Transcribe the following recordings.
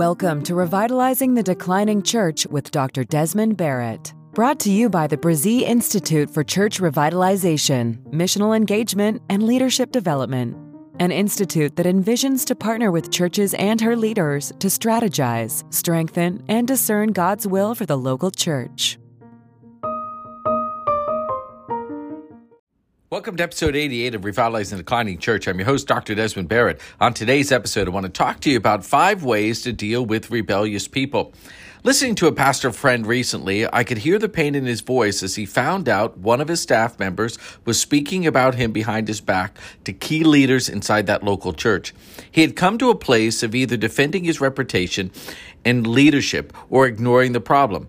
Welcome to Revitalizing the Declining Church with Dr. Desmond Barrett. Brought to you by the Brazee Institute for Church Revitalization, Missional Engagement, and Leadership Development, an institute that envisions to partner with churches and her leaders to strategize, strengthen, and discern God's will for the local church. Welcome to episode 88 of Revitalizing the Declining Church. I'm your host, Dr. Desmond Barrett. On today's episode, I want to talk to you about five ways to deal with rebellious people. Listening to a pastor friend recently, I could hear the pain in his voice as he found out one of his staff members was speaking about him behind his back to key leaders inside that local church. He had come to a place of either defending his reputation and leadership or ignoring the problem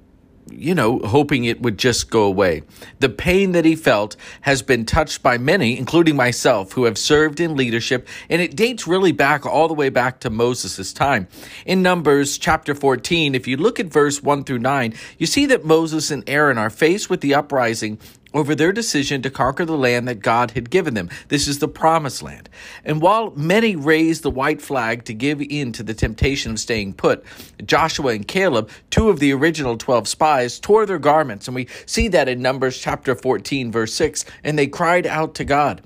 you know, hoping it would just go away. The pain that he felt has been touched by many, including myself, who have served in leadership, and it dates really back all the way back to Moses' time. In Numbers chapter 14, if you look at verse 1 through 9, you see that Moses and Aaron are faced with the uprising over their decision to conquer the land that God had given them. This is the promised land. And while many raised the white flag to give in to the temptation of staying put, Joshua and Caleb, two of the original 12 spies, tore their garments. And we see that in Numbers chapter 14, verse 6. And they cried out to God.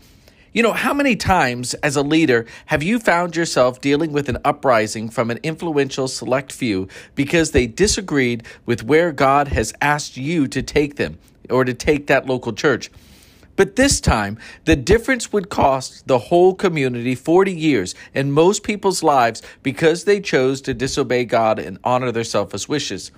You know, how many times as a leader have you found yourself dealing with an uprising from an influential select few because they disagreed with where God has asked you to take them? Or to take that local church. But this time, the difference would cost the whole community 40 years and most people's lives because they chose to disobey God and honor their selfish wishes.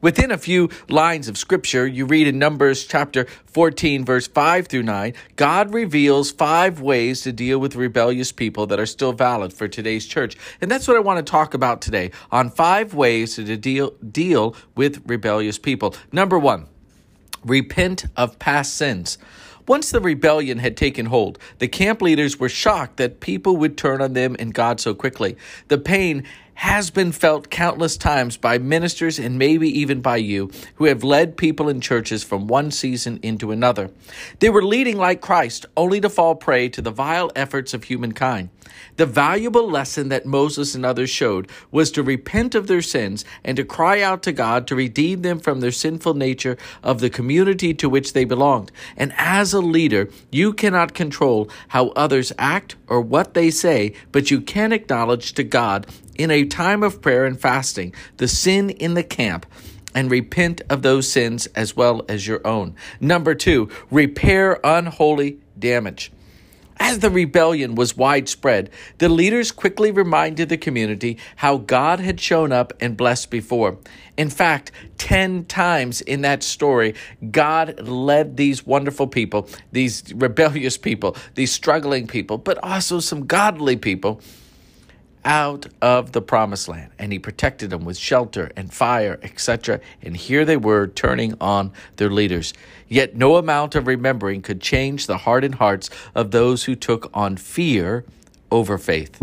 Within a few lines of scripture, you read in Numbers chapter 14, verse 5 through 9, God reveals five ways to deal with rebellious people that are still valid for today's church. And that's what I want to talk about today on five ways to deal, deal with rebellious people. Number one, repent of past sins. Once the rebellion had taken hold, the camp leaders were shocked that people would turn on them and God so quickly. The pain has been felt countless times by ministers and maybe even by you who have led people in churches from one season into another. They were leading like Christ, only to fall prey to the vile efforts of humankind. The valuable lesson that Moses and others showed was to repent of their sins and to cry out to God to redeem them from their sinful nature of the community to which they belonged. And as a leader, you cannot control how others act or what they say, but you can acknowledge to God in a time of prayer and fasting the sin in the camp and repent of those sins as well as your own. Number two, repair unholy damage. As the rebellion was widespread, the leaders quickly reminded the community how God had shown up and blessed before. In fact, 10 times in that story, God led these wonderful people, these rebellious people, these struggling people, but also some godly people out of the promised land. And he protected them with shelter and fire etc and here they were turning on their leaders. Yet no amount of remembering could change the hardened hearts of those who took on fear over faith.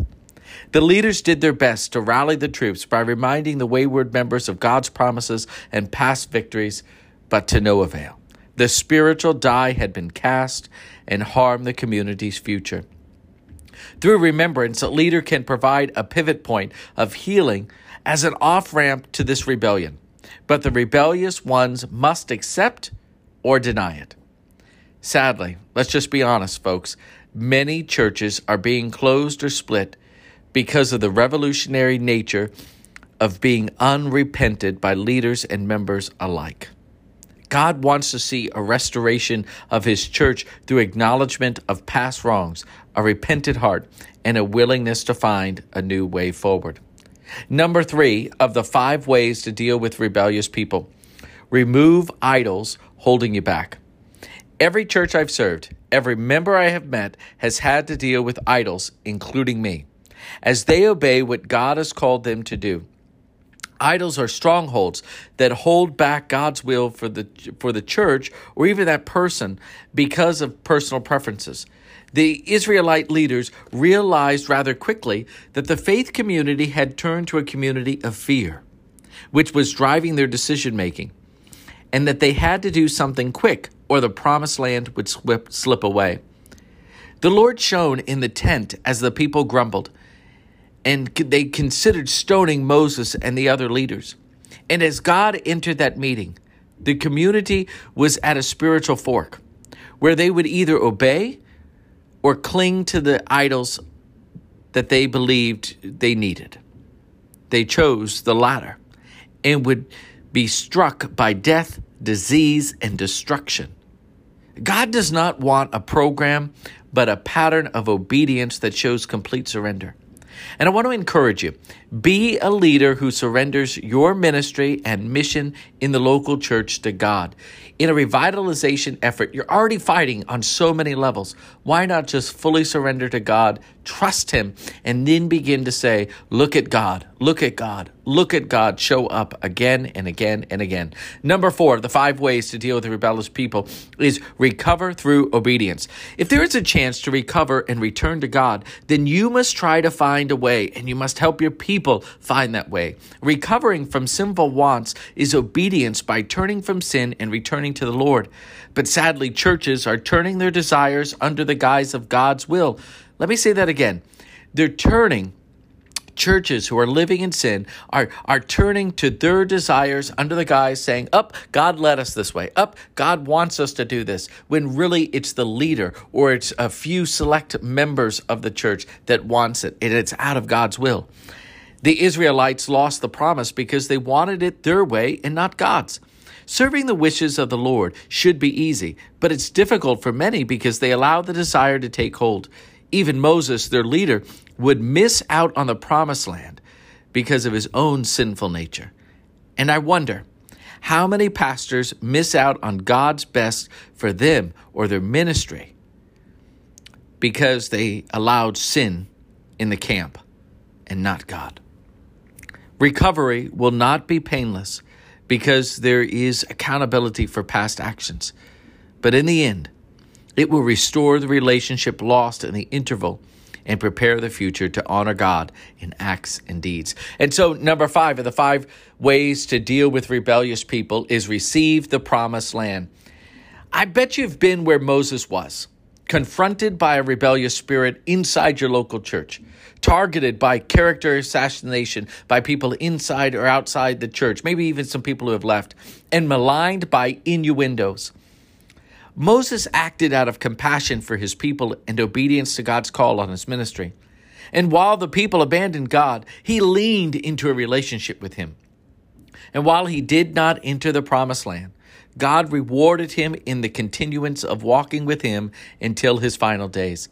The leaders did their best to rally the troops by reminding the wayward members of God's promises and past victories but to no avail. The spiritual die had been cast and harmed the community's future through remembrance, a leader can provide a pivot point of healing as an off ramp to this rebellion. But the rebellious ones must accept or deny it. Sadly, let's just be honest, folks, many churches are being closed or split because of the revolutionary nature of being unrepented by leaders and members alike. God wants to see a restoration of his church through acknowledgement of past wrongs, a repentant heart, and a willingness to find a new way forward. Number three of the five ways to deal with rebellious people remove idols holding you back. Every church I've served, every member I have met has had to deal with idols, including me, as they obey what God has called them to do. Idols are strongholds that hold back God's will for the for the church or even that person because of personal preferences. The Israelite leaders realized rather quickly that the faith community had turned to a community of fear, which was driving their decision making, and that they had to do something quick or the promised land would slip, slip away. The Lord shone in the tent as the people grumbled and they considered stoning Moses and the other leaders. And as God entered that meeting, the community was at a spiritual fork where they would either obey or cling to the idols that they believed they needed. They chose the latter and would be struck by death, disease, and destruction. God does not want a program, but a pattern of obedience that shows complete surrender. And I want to encourage you be a leader who surrenders your ministry and mission in the local church to God. In a revitalization effort, you're already fighting on so many levels. Why not just fully surrender to God, trust Him, and then begin to say, Look at God, look at God, look at God show up again and again and again. Number four, the five ways to deal with rebellious people is recover through obedience. If there is a chance to recover and return to God, then you must try to find a way and you must help your people people find that way. Recovering from sinful wants is obedience by turning from sin and returning to the Lord. But sadly, churches are turning their desires under the guise of God's will. Let me say that again. They're turning churches who are living in sin are, are turning to their desires under the guise saying, Up, God led us this way. Up, God wants us to do this. When really it's the leader or it's a few select members of the church that wants it, and it's out of God's will. The Israelites lost the promise because they wanted it their way and not God's. Serving the wishes of the Lord should be easy, but it's difficult for many because they allow the desire to take hold. Even Moses, their leader, would miss out on the promised land because of his own sinful nature. And I wonder, how many pastors miss out on God's best for them or their ministry because they allowed sin in the camp and not God? Recovery will not be painless because there is accountability for past actions. But in the end, it will restore the relationship lost in the interval and prepare the future to honor God in acts and deeds. And so, number five of the five ways to deal with rebellious people is receive the promised land. I bet you've been where Moses was confronted by a rebellious spirit inside your local church, targeted by character assassination by people inside or outside the church, maybe even some people who have left, and maligned by innuendos. Moses acted out of compassion for his people and obedience to God's call on his ministry. And while the people abandoned God, he leaned into a relationship with him. And while he did not enter the promised land, God rewarded him in the continuance of walking with him until his final days.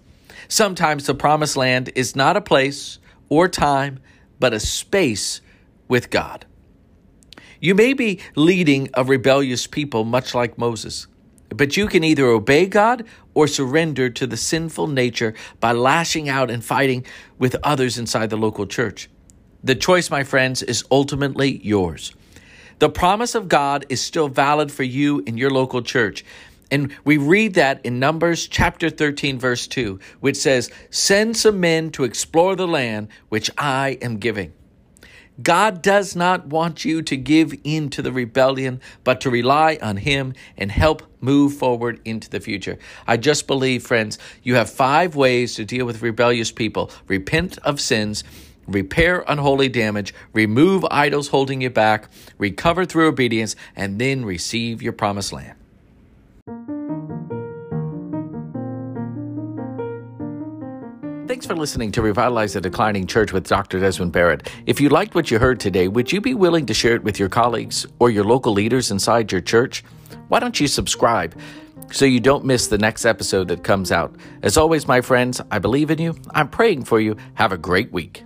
Sometimes the promised land is not a place or time, but a space with God. You may be leading a rebellious people, much like Moses, but you can either obey God or surrender to the sinful nature by lashing out and fighting with others inside the local church. The choice, my friends, is ultimately yours. The promise of God is still valid for you in your local church. And we read that in Numbers chapter 13, verse 2, which says, Send some men to explore the land which I am giving. God does not want you to give in to the rebellion, but to rely on Him and help move forward into the future. I just believe, friends, you have five ways to deal with rebellious people repent of sins repair unholy damage, remove idols holding you back, recover through obedience, and then receive your promised land. Thanks for listening to Revitalize the Declining Church with Dr. Desmond Barrett. If you liked what you heard today, would you be willing to share it with your colleagues or your local leaders inside your church? Why don't you subscribe so you don't miss the next episode that comes out? As always, my friends, I believe in you. I'm praying for you. Have a great week.